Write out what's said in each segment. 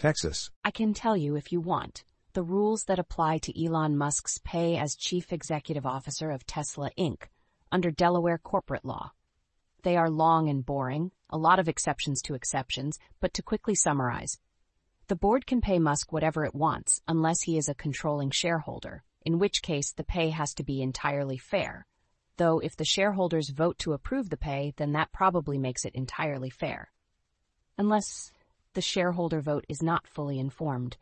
Texas. I can tell you if you want the rules that apply to Elon Musk's pay as chief executive officer of Tesla Inc. under Delaware corporate law. They are long and boring, a lot of exceptions to exceptions, but to quickly summarize, the board can pay Musk whatever it wants unless he is a controlling shareholder, in which case the pay has to be entirely fair. Though if the shareholders vote to approve the pay, then that probably makes it entirely fair. Unless the shareholder vote is not fully informed,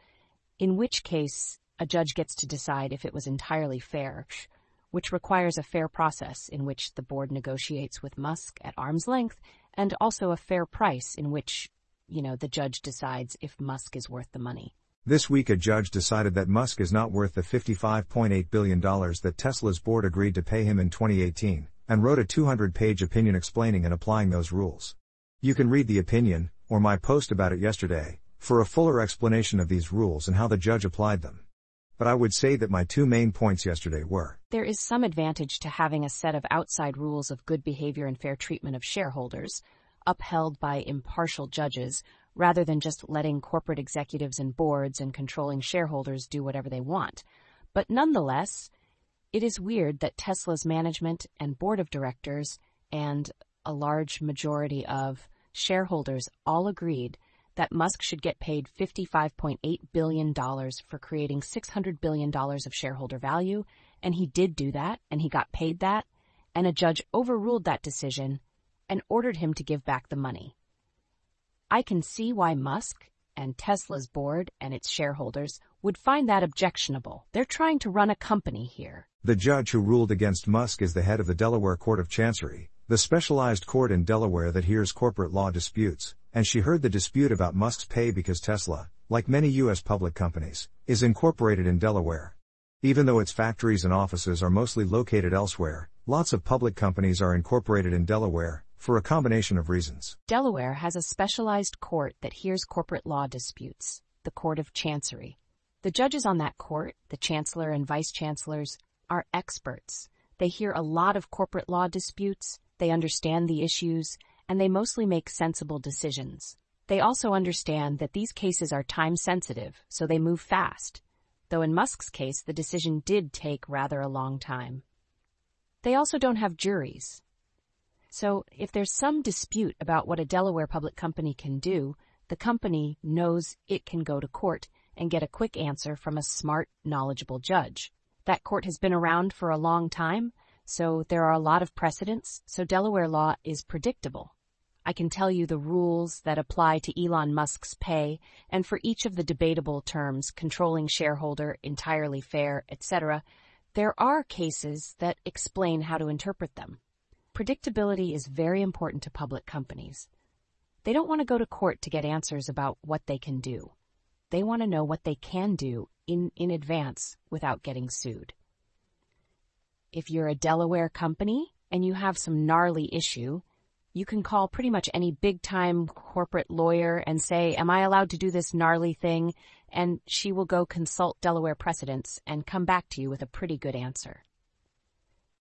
in which case a judge gets to decide if it was entirely fair, which requires a fair process in which the board negotiates with Musk at arm's length and also a fair price in which, you know, the judge decides if Musk is worth the money. This week a judge decided that Musk is not worth the $55.8 billion that Tesla's board agreed to pay him in 2018, and wrote a 200 page opinion explaining and applying those rules. You can read the opinion, or my post about it yesterday, for a fuller explanation of these rules and how the judge applied them. But I would say that my two main points yesterday were There is some advantage to having a set of outside rules of good behavior and fair treatment of shareholders, upheld by impartial judges, rather than just letting corporate executives and boards and controlling shareholders do whatever they want. But nonetheless, it is weird that Tesla's management and board of directors and a large majority of shareholders all agreed that Musk should get paid $55.8 billion for creating $600 billion of shareholder value, and he did do that, and he got paid that, and a judge overruled that decision and ordered him to give back the money. I can see why Musk and Tesla's board and its shareholders would find that objectionable. They're trying to run a company here. The judge who ruled against Musk is the head of the Delaware Court of Chancery, the specialized court in Delaware that hears corporate law disputes, and she heard the dispute about Musk's pay because Tesla, like many U.S. public companies, is incorporated in Delaware. Even though its factories and offices are mostly located elsewhere, lots of public companies are incorporated in Delaware, for a combination of reasons. Delaware has a specialized court that hears corporate law disputes, the Court of Chancery. The judges on that court, the chancellor and vice chancellors, are experts. They hear a lot of corporate law disputes, they understand the issues, and they mostly make sensible decisions. They also understand that these cases are time sensitive, so they move fast, though in Musk's case the decision did take rather a long time. They also don't have juries. So if there's some dispute about what a Delaware public company can do, the company knows it can go to court and get a quick answer from a smart, knowledgeable judge. That court has been around for a long time, so there are a lot of precedents, so Delaware law is predictable. I can tell you the rules that apply to Elon Musk's pay, and for each of the debatable terms, controlling shareholder, entirely fair, etc., there are cases that explain how to interpret them. Predictability is very important to public companies. They don't want to go to court to get answers about what they can do. They want to know what they can do in, in advance without getting sued. If you're a Delaware company and you have some gnarly issue, you can call pretty much any big time corporate lawyer and say, am I allowed to do this gnarly thing? And she will go consult Delaware precedents and come back to you with a pretty good answer.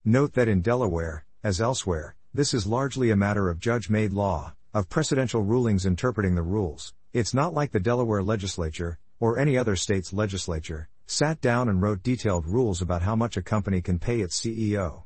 Note that in Delaware, as elsewhere, this is largely a matter of judge made law, of precedential rulings interpreting the rules. It's not like the Delaware legislature, or any other state's legislature, sat down and wrote detailed rules about how much a company can pay its CEO.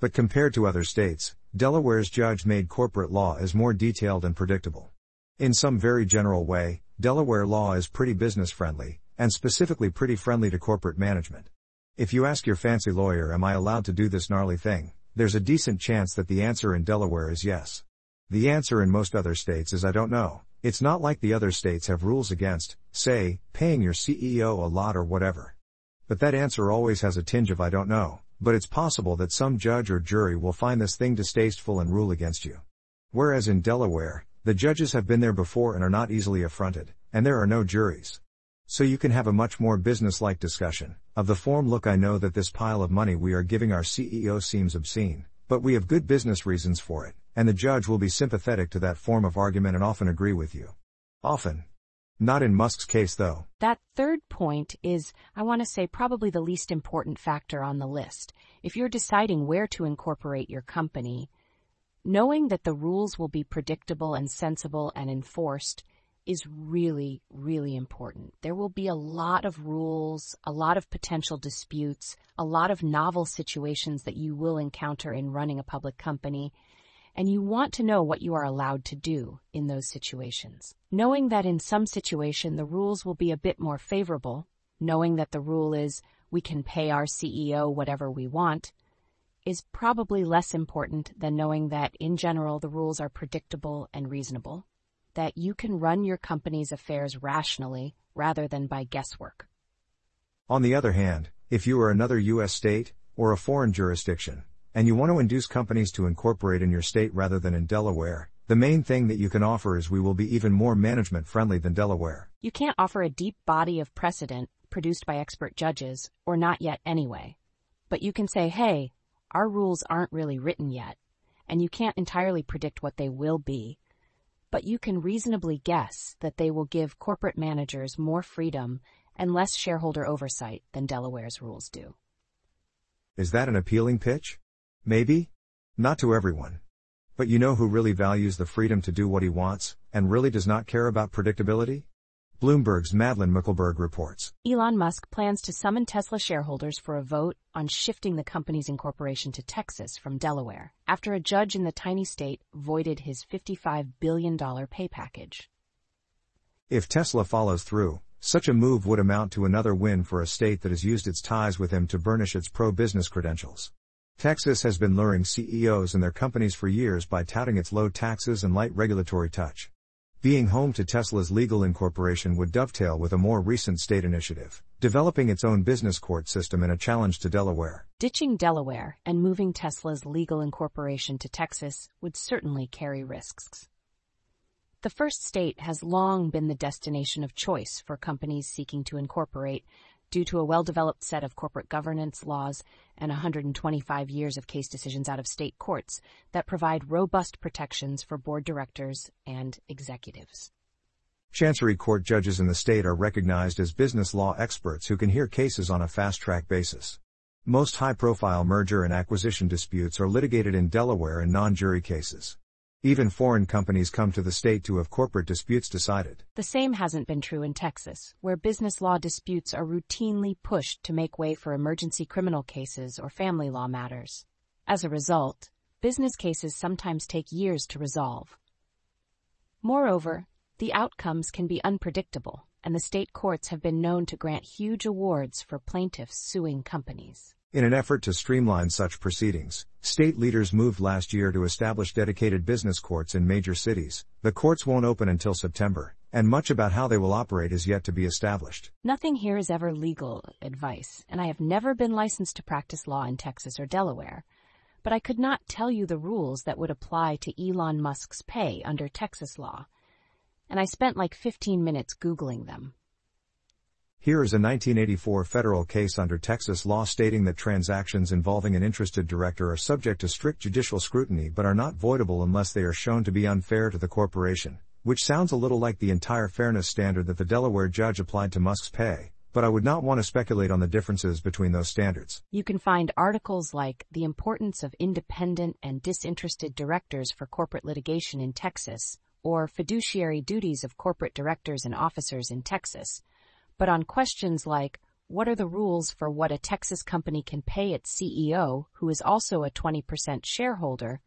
But compared to other states, Delaware's judge made corporate law is more detailed and predictable. In some very general way, Delaware law is pretty business friendly, and specifically pretty friendly to corporate management. If you ask your fancy lawyer, Am I allowed to do this gnarly thing? there's a decent chance that the answer in Delaware is yes. The answer in most other states is I don't know. It's not like the other states have rules against, say, paying your CEO a lot or whatever. But that answer always has a tinge of I don't know, but it's possible that some judge or jury will find this thing distasteful and rule against you. Whereas in Delaware, the judges have been there before and are not easily affronted, and there are no juries. So you can have a much more business-like discussion, of the form look I know that this pile of money we are giving our CEO seems obscene, but we have good business reasons for it and the judge will be sympathetic to that form of argument and often agree with you. Often. Not in Musk's case though. That third point is, I want to say, probably the least important factor on the list. If you're deciding where to incorporate your company, knowing that the rules will be predictable and sensible and enforced is really, really important. There will be a lot of rules, a lot of potential disputes, a lot of novel situations that you will encounter in running a public company, and you want to know what you are allowed to do in those situations. Knowing that in some situation the rules will be a bit more favorable, knowing that the rule is we can pay our CEO whatever we want, is probably less important than knowing that in general the rules are predictable and reasonable, that you can run your company's affairs rationally rather than by guesswork. On the other hand, if you are another U.S. state, or a foreign jurisdiction, and you want to induce companies to incorporate in your state rather than in Delaware, the main thing that you can offer is we will be even more management friendly than Delaware. You can't offer a deep body of precedent produced by expert judges, or not yet anyway. But you can say, hey, our rules aren't really written yet, and you can't entirely predict what they will be, but you can reasonably guess that they will give corporate managers more freedom and less shareholder oversight than Delaware's rules do. Is that an appealing pitch? Maybe? Not to everyone. But you know who really values the freedom to do what he wants, and really does not care about predictability? Bloomberg's Madeline Mickelberg reports. Elon Musk plans to summon Tesla shareholders for a vote on shifting the company's incorporation to Texas from Delaware after a judge in the tiny state voided his $55 billion pay package. If Tesla follows through, such a move would amount to another win for a state that has used its ties with him to burnish its pro business credentials. Texas has been luring CEOs and their companies for years by touting its low taxes and light regulatory touch. Being home to Tesla's legal incorporation would dovetail with a more recent state initiative, developing its own business court system in a challenge to Delaware. Ditching Delaware and moving Tesla's legal incorporation to Texas would certainly carry risks. The first state has long been the destination of choice for companies seeking to incorporate, due to a well-developed set of corporate governance laws and 125 years of case decisions out of state courts that provide robust protections for board directors and executives. Chancery court judges in the state are recognized as business law experts who can hear cases on a fast-track basis. Most high-profile merger and acquisition disputes are litigated in Delaware in non-jury cases. Even foreign companies come to the state to have corporate disputes decided. The same hasn't been true in Texas, where business law disputes are routinely pushed to make way for emergency criminal cases or family law matters. As a result, business cases sometimes take years to resolve. Moreover, the outcomes can be unpredictable, and the state courts have been known to grant huge awards for plaintiffs suing companies. In an effort to streamline such proceedings, state leaders moved last year to establish dedicated business courts in major cities. The courts won't open until September, and much about how they will operate is yet to be established. Nothing here is ever legal advice, and I have never been licensed to practice law in Texas or Delaware. But I could not tell you the rules that would apply to Elon Musk's pay under Texas law. And I spent like 15 minutes Googling them. Here is a 1984 federal case under Texas law stating that transactions involving an interested director are subject to strict judicial scrutiny but are not voidable unless they are shown to be unfair to the corporation, which sounds a little like the entire fairness standard that the Delaware judge applied to Musk's pay, but I would not want to speculate on the differences between those standards. You can find articles like The Importance of Independent and Disinterested Directors for Corporate Litigation in Texas, or Fiduciary Duties of Corporate Directors and Officers in Texas but on questions like, what are the rules for what a Texas company can pay its CEO, who is also a 20% shareholder?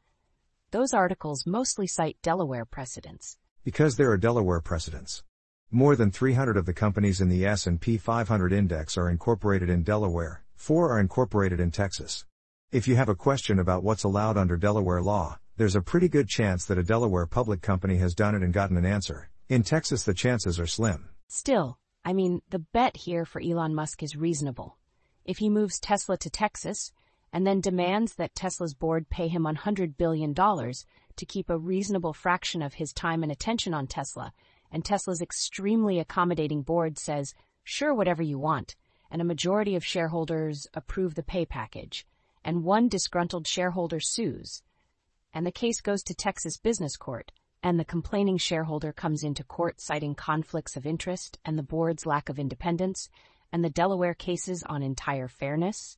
Those articles mostly cite Delaware precedents. Because there are Delaware precedents. More than 300 of the companies in the S&P 500 index are incorporated in Delaware, 4 are incorporated in Texas. If you have a question about what's allowed under Delaware law, there's a pretty good chance that a Delaware public company has done it and gotten an answer. In Texas the chances are slim. Still, I mean, the bet here for Elon Musk is reasonable. If he moves Tesla to Texas, and then demands that Tesla's board pay him $100 billion to keep a reasonable fraction of his time and attention on Tesla, and Tesla's extremely accommodating board says, sure, whatever you want, and a majority of shareholders approve the pay package, and one disgruntled shareholder sues, and the case goes to Texas Business Court, and the complaining shareholder comes into court citing conflicts of interest and the board's lack of independence, and the Delaware cases on entire fairness,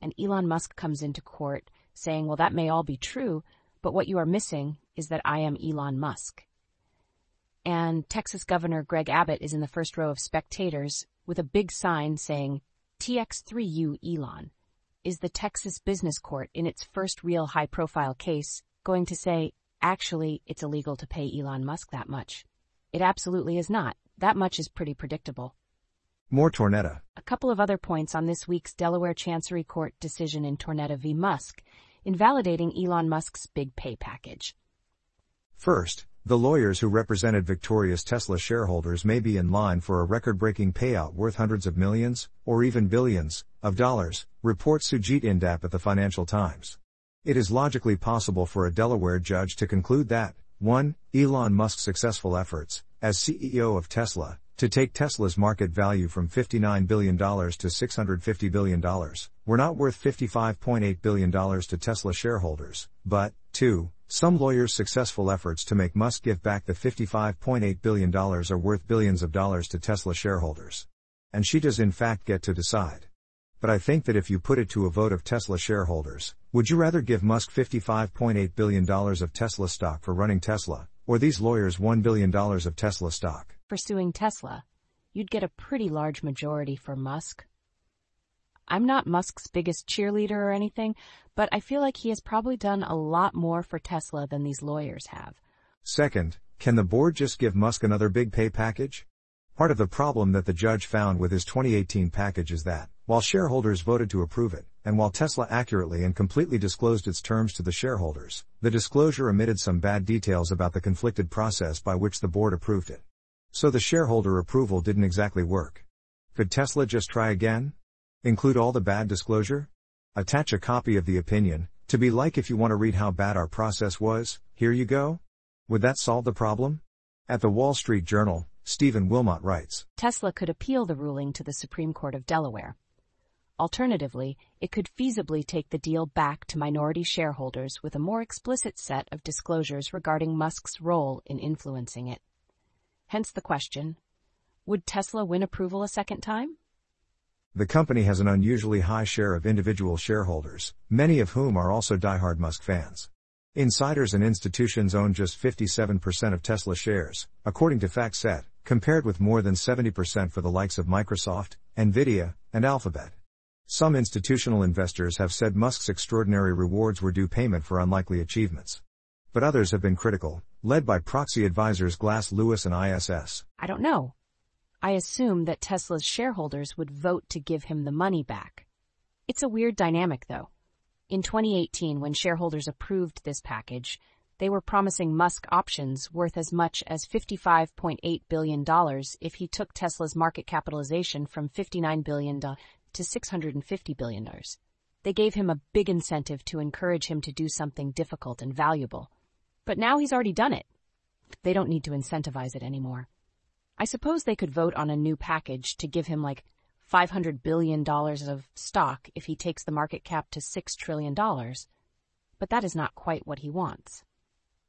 and Elon Musk comes into court saying, well, that may all be true, but what you are missing is that I am Elon Musk. and Texas Governor Greg Abbott is in the first row of spectators with a big sign saying, TX3U Elon. Is the Texas Business Court in its first real high profile case going to say, actually, it's illegal to pay Elon Musk that much? It absolutely is not. That much is pretty predictable. More Tornetta. A couple of other points on this week's Delaware Chancery Court decision in Tornetta v. Musk, invalidating Elon Musk's big pay package. First, the lawyers who represented victorious Tesla shareholders may be in line for a record breaking payout worth hundreds of millions, or even billions, of dollars, reports Sujit Indap at the Financial Times. It is logically possible for a Delaware judge to conclude that 1. Elon Musk's successful efforts, as CEO of Tesla, to take Tesla's market value from $59 billion to $650 billion, were not worth $55.8 billion to Tesla shareholders, but, 2. Some lawyers' successful efforts to make Musk give back the $55.8 billion are worth billions of dollars to Tesla shareholders. And she does in fact get to decide. But I think that if you put it to a vote of Tesla shareholders, would you rather give Musk $55.8 billion of Tesla stock for running Tesla, or these lawyers $1 billion of Tesla stock? Pursuing Tesla, you'd get a pretty large majority for Musk. I'm not Musk's biggest cheerleader or anything, but I feel like he has probably done a lot more for Tesla than these lawyers have. Second, can the board just give Musk another big pay package? Part of the problem that the judge found with his 2018 package is that, while shareholders voted to approve it, and while Tesla accurately and completely disclosed its terms to the shareholders, the disclosure omitted some bad details about the conflicted process by which the board approved it. So the shareholder approval didn't exactly work. Could Tesla just try again? Include all the bad disclosure? Attach a copy of the opinion, to be like if you want to read how bad our process was, here you go? Would that solve the problem? At the Wall Street Journal, Stephen Wilmot writes Tesla could appeal the ruling to the Supreme Court of Delaware. Alternatively, it could feasibly take the deal back to minority shareholders with a more explicit set of disclosures regarding Musk's role in influencing it. Hence the question Would Tesla win approval a second time? The company has an unusually high share of individual shareholders, many of whom are also die-hard Musk fans. Insiders and institutions own just 57% of Tesla shares, according to FactSet, compared with more than 70% for the likes of Microsoft, Nvidia, and Alphabet. Some institutional investors have said Musk's extraordinary rewards were due payment for unlikely achievements. But others have been critical, led by proxy advisors Glass Lewis and ISS. I don't know. I assume that Tesla's shareholders would vote to give him the money back. It's a weird dynamic, though. In 2018, when shareholders approved this package, they were promising Musk options worth as much as $55.8 billion if he took Tesla's market capitalization from $59 billion to $650 billion. They gave him a big incentive to encourage him to do something difficult and valuable. But now he's already done it. They don't need to incentivize it anymore. I suppose they could vote on a new package to give him like $500 billion of stock if he takes the market cap to $6 trillion. But that is not quite what he wants.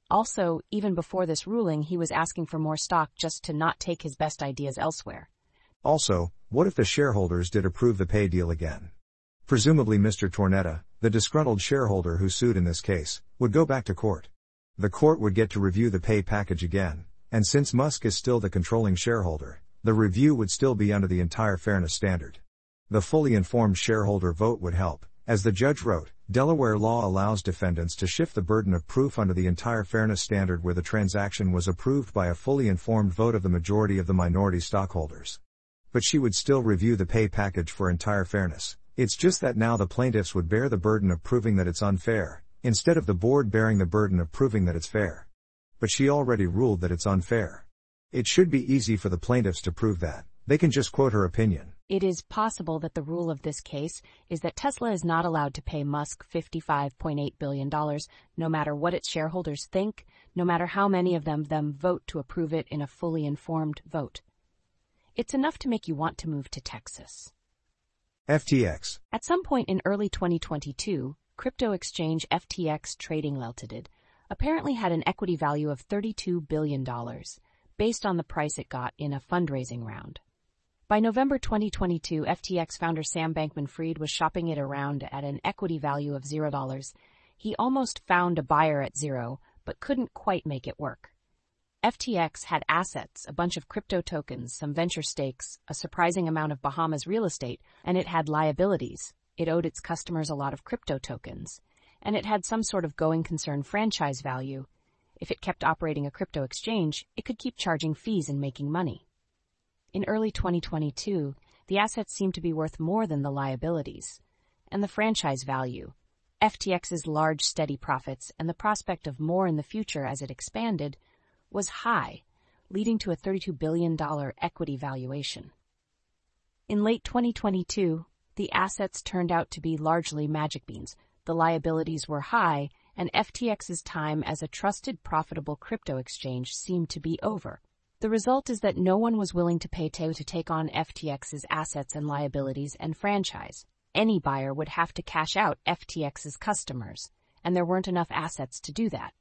Also, even before this ruling, he was asking for more stock just to not take his best ideas elsewhere. Also, what if the shareholders did approve the pay deal again? Presumably Mr. Tornetta, the disgruntled shareholder who sued in this case, would go back to court. The court would get to review the pay package again, and since Musk is still the controlling shareholder, the review would still be under the entire fairness standard. The fully informed shareholder vote would help. As the judge wrote, Delaware law allows defendants to shift the burden of proof under the entire fairness standard where the transaction was approved by a fully informed vote of the majority of the minority stockholders. But she would still review the pay package for entire fairness. It's just that now the plaintiffs would bear the burden of proving that it's unfair, instead of the board bearing the burden of proving that it's fair but she already ruled that it's unfair. It should be easy for the plaintiffs to prove that. They can just quote her opinion. It is possible that the rule of this case is that Tesla is not allowed to pay Musk $55.8 billion, no matter what its shareholders think, no matter how many of them, them vote to approve it in a fully informed vote. It's enough to make you want to move to Texas. FTX. At some point in early 2022, crypto exchange FTX Trading Limited apparently had an equity value of $32 billion, based on the price it got in a fundraising round. By November 2022, FTX founder Sam Bankman Fried was shopping it around at an equity value of $0. He almost found a buyer at zero, but couldn't quite make it work. FTX had assets, a bunch of crypto tokens, some venture stakes, a surprising amount of Bahamas real estate, and it had liabilities. It owed its customers a lot of crypto tokens, and it had some sort of going concern franchise value. If it kept operating a crypto exchange, it could keep charging fees and making money. In early 2022, the assets seemed to be worth more than the liabilities. And the franchise value, FTX's large steady profits, and the prospect of more in the future as it expanded, was high, leading to a $32 billion equity valuation. In late 2022, the assets turned out to be largely magic beans. The liabilities were high, and FTX's time as a trusted, profitable crypto exchange seemed to be over. The result is that no one was willing to pay to, to take on FTX's assets and liabilities and franchise. Any buyer would have to cash out FTX's customers, and there weren't enough assets to do that.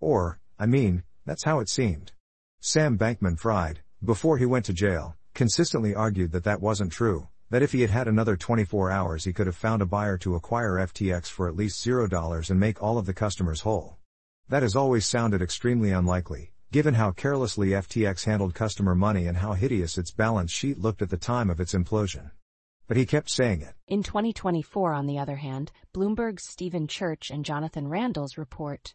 Or, I mean, that's how it seemed. Sam Bankman Fried, before he went to jail, consistently argued that that wasn't true, that if he had had another 24 hours he could have found a buyer to acquire FTX for at least $0 and make all of the customers whole. That has always sounded extremely unlikely, given how carelessly FTX handled customer money and how hideous its balance sheet looked at the time of its implosion. But he kept saying it. In 2024, on the other hand, Bloomberg's Steven Church and Jonathan Randles report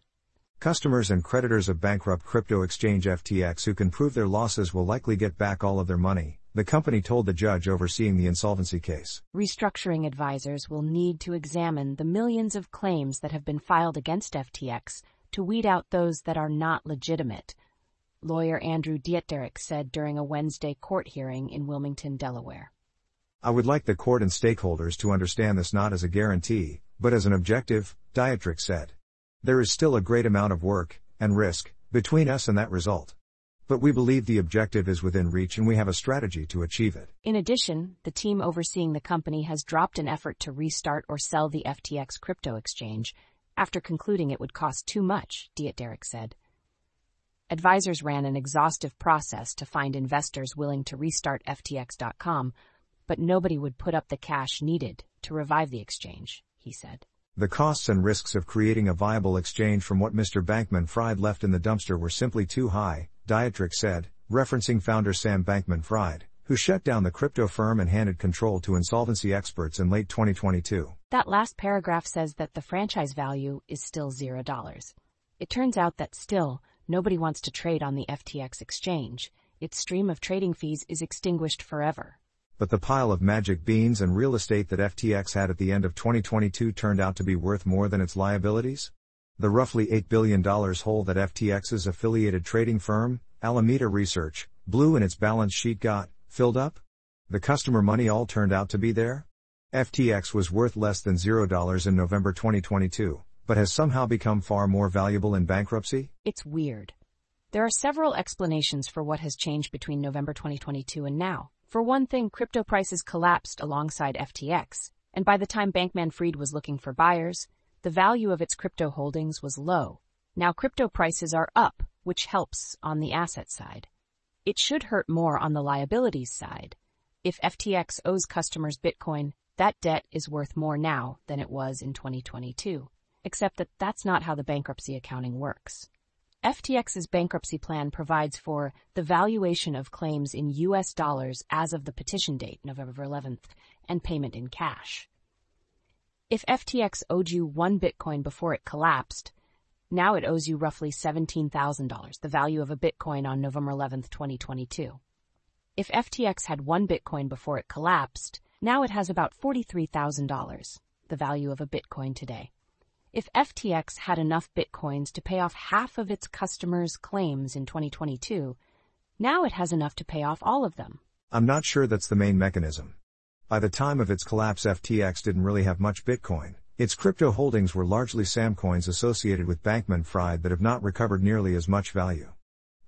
Customers and creditors of bankrupt crypto exchange FTX who can prove their losses will likely get back all of their money, the company told the judge overseeing the insolvency case. Restructuring advisors will need to examine the millions of claims that have been filed against FTX to weed out those that are not legitimate, lawyer Andrew Dietderich said during a Wednesday court hearing in Wilmington, Delaware. I would like the court and stakeholders to understand this not as a guarantee, but as an objective, Dietderich said. There is still a great amount of work, and risk, between us and that result. But we believe the objective is within reach and we have a strategy to achieve it. In addition, the team overseeing the company has dropped an effort to restart or sell the FTX crypto exchange after concluding it would cost too much, Dietderich said. Advisors ran an exhaustive process to find investors willing to restart FTX.com, but nobody would put up the cash needed to revive the exchange, he said. The costs and risks of creating a viable exchange from what Mr. Bankman Fried left in the dumpster were simply too high, Dietderich said, referencing founder Sam Bankman Fried, who shut down the crypto firm and handed control to insolvency experts in late 2022. That last paragraph says that the franchise value is still $0. It turns out that still, nobody wants to trade on the FTX exchange. Its stream of trading fees is extinguished forever but the pile of magic beans and real estate that FTX had at the end of 2022 turned out to be worth more than its liabilities? The roughly $8 billion hole that FTX's affiliated trading firm, Alameda Research, blew in its balance sheet got filled up? The customer money all turned out to be there? FTX was worth less than $0 in November 2022, but has somehow become far more valuable in bankruptcy? It's weird. There are several explanations for what has changed between November 2022 and now. For one thing, crypto prices collapsed alongside FTX, and by the time Bankman Fried was looking for buyers, the value of its crypto holdings was low. Now crypto prices are up, which helps on the asset side. It should hurt more on the liabilities side. If FTX owes customers Bitcoin, that debt is worth more now than it was in 2022. Except that that's not how the bankruptcy accounting works. FTX's bankruptcy plan provides for the valuation of claims in US dollars as of the petition date, November 11th, and payment in cash. If FTX owed you one Bitcoin before it collapsed, now it owes you roughly $17,000, the value of a Bitcoin on November 11th, 2022. If FTX had one Bitcoin before it collapsed, now it has about $43,000, the value of a Bitcoin today. If FTX had enough bitcoins to pay off half of its customers' claims in 2022, now it has enough to pay off all of them. I'm not sure that's the main mechanism. By the time of its collapse, FTX didn't really have much Bitcoin. Its crypto holdings were largely SAM coins associated with Bankman Fried that have not recovered nearly as much value.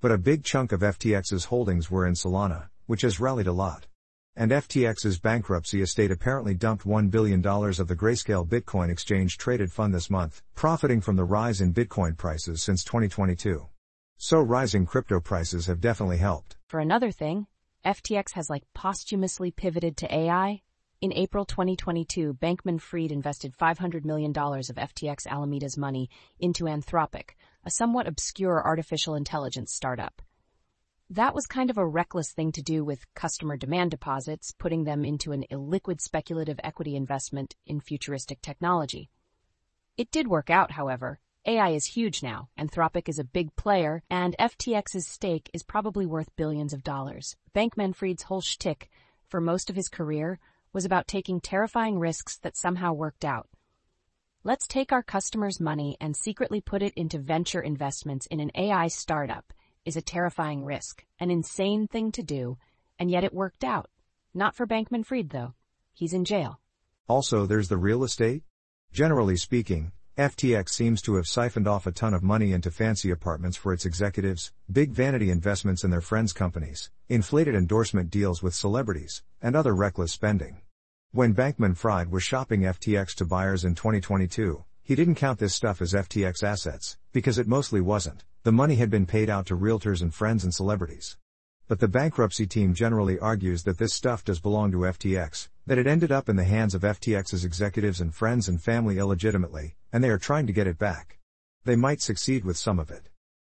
But a big chunk of FTX's holdings were in Solana, which has rallied a lot. And FTX's bankruptcy estate apparently dumped $1 billion of the Grayscale Bitcoin exchange traded fund this month, profiting from the rise in Bitcoin prices since 2022. So rising crypto prices have definitely helped. For another thing, FTX has like posthumously pivoted to AI. In April 2022, Bankman Fried invested $500 million of FTX Alameda's money into Anthropic, a somewhat obscure artificial intelligence startup. That was kind of a reckless thing to do with customer demand deposits, putting them into an illiquid speculative equity investment in futuristic technology. It did work out, however. AI is huge now, Anthropic is a big player, and FTX's stake is probably worth billions of dollars. Bankman Fried's whole shtick for most of his career was about taking terrifying risks that somehow worked out. Let's take our customers' money and secretly put it into venture investments in an AI startup is a terrifying risk, an insane thing to do, and yet it worked out. Not for Bankman Fried, though. He's in jail. Also, there's the real estate. Generally speaking, FTX seems to have siphoned off a ton of money into fancy apartments for its executives, big vanity investments in their friends' companies, inflated endorsement deals with celebrities, and other reckless spending. When Bankman Fried was shopping FTX to buyers in 2022, he didn't count this stuff as FTX assets, because it mostly wasn't. The money had been paid out to realtors and friends and celebrities. But the bankruptcy team generally argues that this stuff does belong to FTX, that it ended up in the hands of FTX's executives and friends and family illegitimately, and they are trying to get it back. They might succeed with some of it.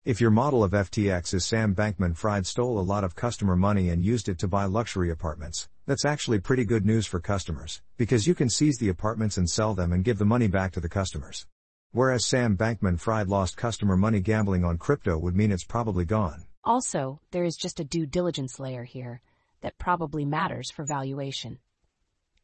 If your model of FTX is Sam Bankman Fried stole a lot of customer money and used it to buy luxury apartments, that's actually pretty good news for customers, because you can seize the apartments and sell them and give the money back to the customers. Whereas Sam Bankman Fried lost customer money gambling on crypto would mean it's probably gone. Also, there is just a due diligence layer here that probably matters for valuation.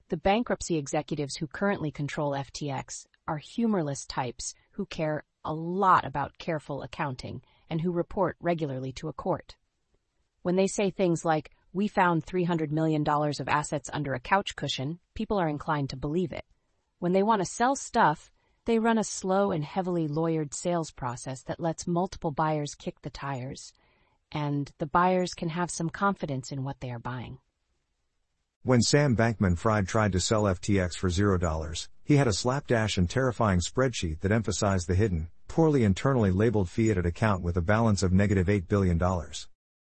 The bankruptcy executives who currently control FTX are humorless types who care a lot about careful accounting and who report regularly to a court. When they say things like, we found $300 million of assets under a couch cushion, people are inclined to believe it. When they want to sell stuff, they run a slow and heavily lawyered sales process that lets multiple buyers kick the tires, and the buyers can have some confidence in what they are buying. When Sam Bankman Fried tried to sell FTX for $0, he had a slapdash and terrifying spreadsheet that emphasized the hidden, poorly internally labeled fiat account with a balance of negative $8 billion.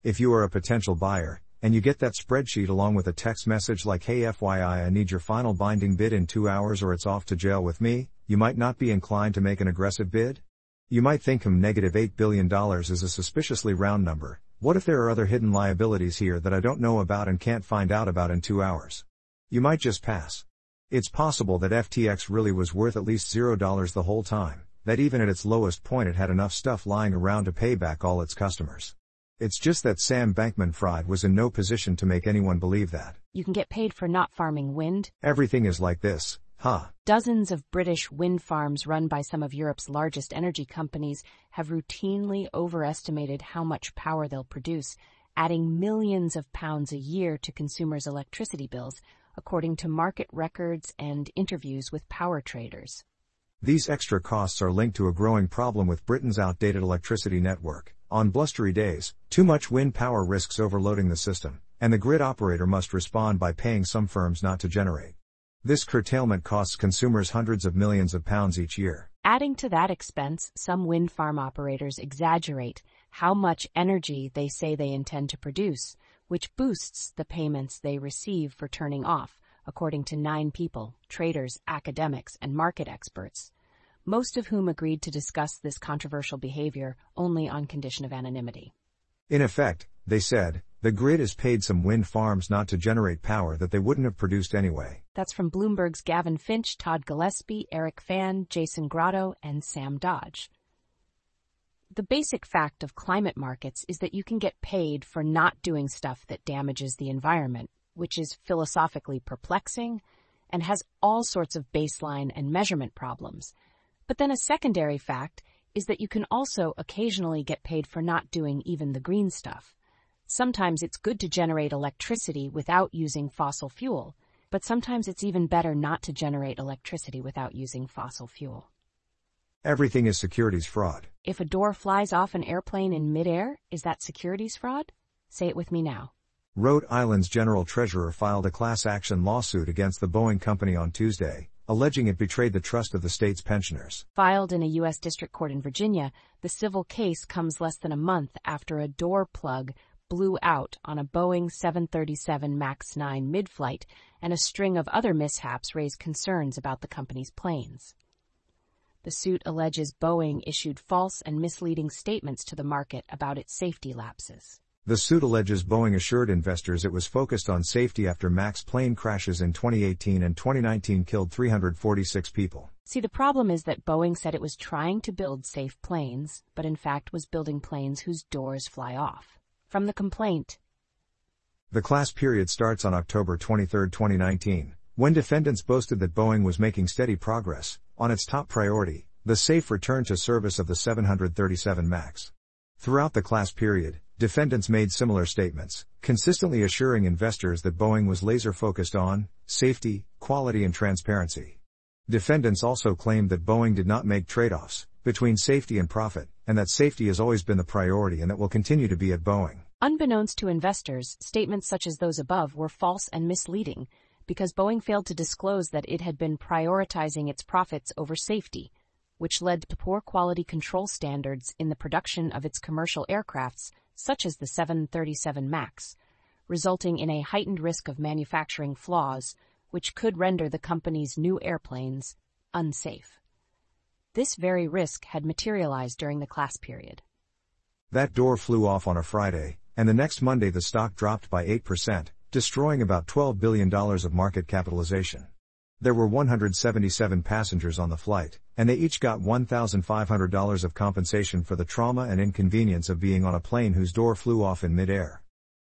If you are a potential buyer, and you get that spreadsheet along with a text message like hey FYI I need your final binding bid in two hours or it's off to jail with me, you might not be inclined to make an aggressive bid? You might think him negative $8 billion is a suspiciously round number, what if there are other hidden liabilities here that I don't know about and can't find out about in two hours? You might just pass. It's possible that FTX really was worth at least $0 the whole time, that even at its lowest point it had enough stuff lying around to pay back all its customers. It's just that Sam Bankman Fried was in no position to make anyone believe that. You can get paid for not farming wind. Everything is like this, huh? Dozens of British wind farms run by some of Europe's largest energy companies have routinely overestimated how much power they'll produce, adding millions of pounds a year to consumers' electricity bills, according to market records and interviews with power traders. These extra costs are linked to a growing problem with Britain's outdated electricity network. On blustery days, too much wind power risks overloading the system, and the grid operator must respond by paying some firms not to generate. This curtailment costs consumers hundreds of millions of pounds each year. Adding to that expense, some wind farm operators exaggerate how much energy they say they intend to produce, which boosts the payments they receive for turning off, according to nine people, traders, academics, and market experts most of whom agreed to discuss this controversial behavior only on condition of anonymity. In effect, they said, the grid has paid some wind farms not to generate power that they wouldn't have produced anyway. That's from Bloomberg's Gavin Finch, Todd Gillespie, Eric Fan, Jason Grotto, and Sam Dodge. The basic fact of climate markets is that you can get paid for not doing stuff that damages the environment, which is philosophically perplexing and has all sorts of baseline and measurement problems. But then a secondary fact is that you can also occasionally get paid for not doing even the green stuff. Sometimes it's good to generate electricity without using fossil fuel, but sometimes it's even better not to generate electricity without using fossil fuel. Everything is securities fraud. If a door flies off an airplane in midair, is that securities fraud? Say it with me now. Rhode Island's general treasurer filed a class action lawsuit against the Boeing company on Tuesday, alleging it betrayed the trust of the state's pensioners. Filed in a U.S. District Court in Virginia, the civil case comes less than a month after a door plug blew out on a Boeing 737 MAX 9 mid-flight and a string of other mishaps raised concerns about the company's planes. The suit alleges Boeing issued false and misleading statements to the market about its safety lapses. The suit alleges Boeing assured investors it was focused on safety after MAX plane crashes in 2018 and 2019 killed 346 people. See, the problem is that Boeing said it was trying to build safe planes, but in fact was building planes whose doors fly off. From the complaint, the class period starts on October 23, 2019, when defendants boasted that Boeing was making steady progress on its top priority, the safe return to service of the 737 MAX. Throughout the class period, defendants made similar statements, consistently assuring investors that Boeing was laser focused on safety, quality, and transparency. Defendants also claimed that Boeing did not make trade offs between safety and profit, and that safety has always been the priority and that will continue to be at Boeing. Unbeknownst to investors, statements such as those above were false and misleading, because Boeing failed to disclose that it had been prioritizing its profits over safety, which led to poor quality control standards in the production of its commercial aircrafts, such as the 737 MAX, resulting in a heightened risk of manufacturing flaws, which could render the company's new airplanes unsafe. This very risk had materialized during the class period. That door flew off on a Friday, and the next Monday the stock dropped by 8%, destroying about $12 billion of market capitalization. There were 177 passengers on the flight, and they each got $1,500 of compensation for the trauma and inconvenience of being on a plane whose door flew off in midair.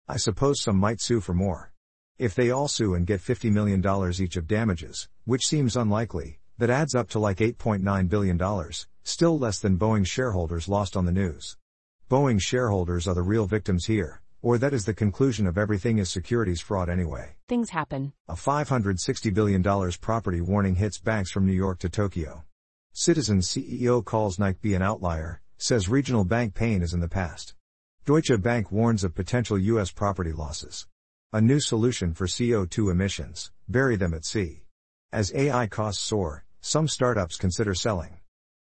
I suppose some might sue for more. If they all sue and get $50 million each of damages, which seems unlikely, that adds up to like $8.9 billion, still less than Boeing's shareholders lost on the news. Boeing shareholders are the real victims here, or that is the conclusion of everything is securities fraud anyway. Things happen. A $560 billion property warning hits banks from New York to Tokyo. Citizens CEO calls NYCB an outlier, says regional bank pain is in the past. Deutsche Bank warns of potential U.S. property losses. A new solution for CO2 emissions, bury them at sea. As AI costs soar, some startups consider selling.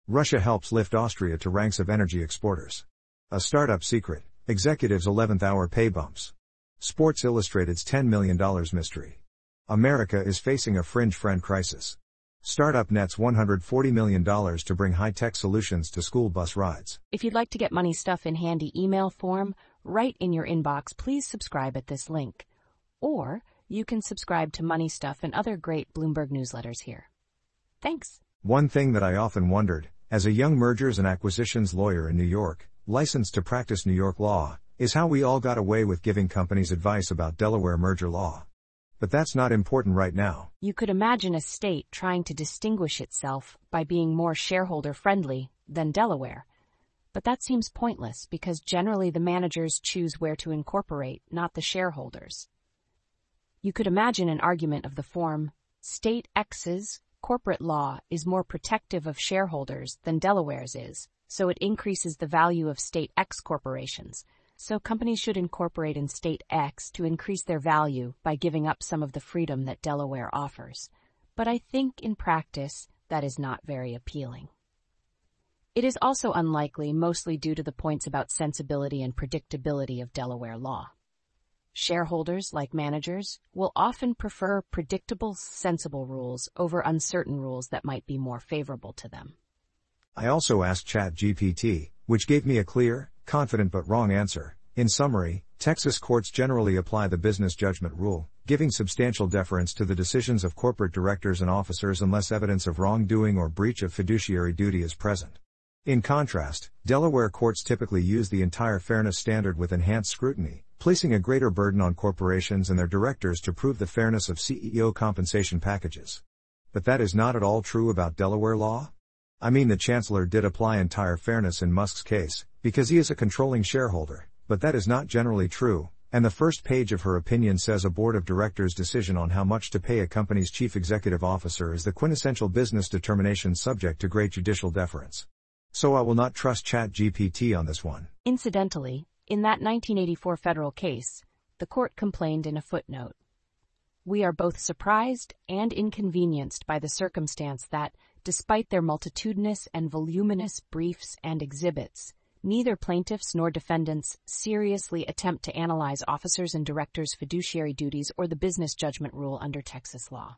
Russia helps lift Austria to ranks of energy exporters. A startup secret, Executives 11th hour pay bumps. Sports Illustrated's $10 million mystery. America is facing a fringe friend crisis. Startup nets $140 million to bring high tech solutions to school bus rides. If you'd like to get money stuff in handy email form, right in your inbox, please subscribe at this link. Or you can subscribe to Money Stuff and other great Bloomberg newsletters here. Thanks. One thing that I often wondered, as a young mergers and acquisitions lawyer in New York, licensed to practice New York law, is how we all got away with giving companies advice about Delaware merger law. But that's not important right now. You could imagine a state trying to distinguish itself by being more shareholder friendly than Delaware. But that seems pointless because generally the managers choose where to incorporate, not the shareholders. You could imagine an argument of the form, State X's corporate law is more protective of shareholders than Delaware's is so it increases the value of state X corporations. So companies should incorporate in state X to increase their value by giving up some of the freedom that Delaware offers. But I think in practice, that is not very appealing. It is also unlikely, mostly due to the points about sensibility and predictability of Delaware law. Shareholders, like managers, will often prefer predictable, sensible rules over uncertain rules that might be more favorable to them. I also asked ChatGPT, which gave me a clear, confident but wrong answer. In summary, Texas courts generally apply the business judgment rule, giving substantial deference to the decisions of corporate directors and officers unless evidence of wrongdoing or breach of fiduciary duty is present. In contrast, Delaware courts typically use the entire fairness standard with enhanced scrutiny, placing a greater burden on corporations and their directors to prove the fairness of CEO compensation packages. But that is not at all true about Delaware law? I mean the Chancellor did apply entire fairness in Musk's case, because he is a controlling shareholder, but that is not generally true, and the first page of her opinion says a board of directors' decision on how much to pay a company's chief executive officer is the quintessential business determination subject to great judicial deference. So I will not trust ChatGPT on this one. Incidentally, in that 1984 federal case, the court complained in a footnote. We are both surprised and inconvenienced by the circumstance that, Despite their multitudinous and voluminous briefs and exhibits, neither plaintiffs nor defendants seriously attempt to analyze officers and directors' fiduciary duties or the business judgment rule under Texas law.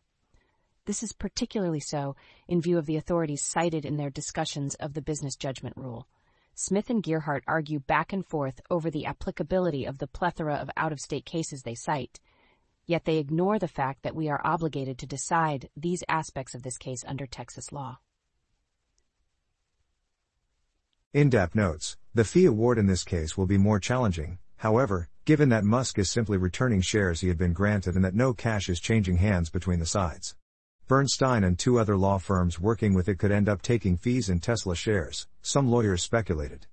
This is particularly so in view of the authorities cited in their discussions of the business judgment rule. Smith and Gearhart argue back and forth over the applicability of the plethora of out of state cases they cite, yet they ignore the fact that we are obligated to decide these aspects of this case under Texas law. Indap notes the fee award in this case will be more challenging, however, given that Musk is simply returning shares he had been granted and that no cash is changing hands between the sides. Bernstein and two other law firms working with it could end up taking fees in Tesla shares, some lawyers speculated.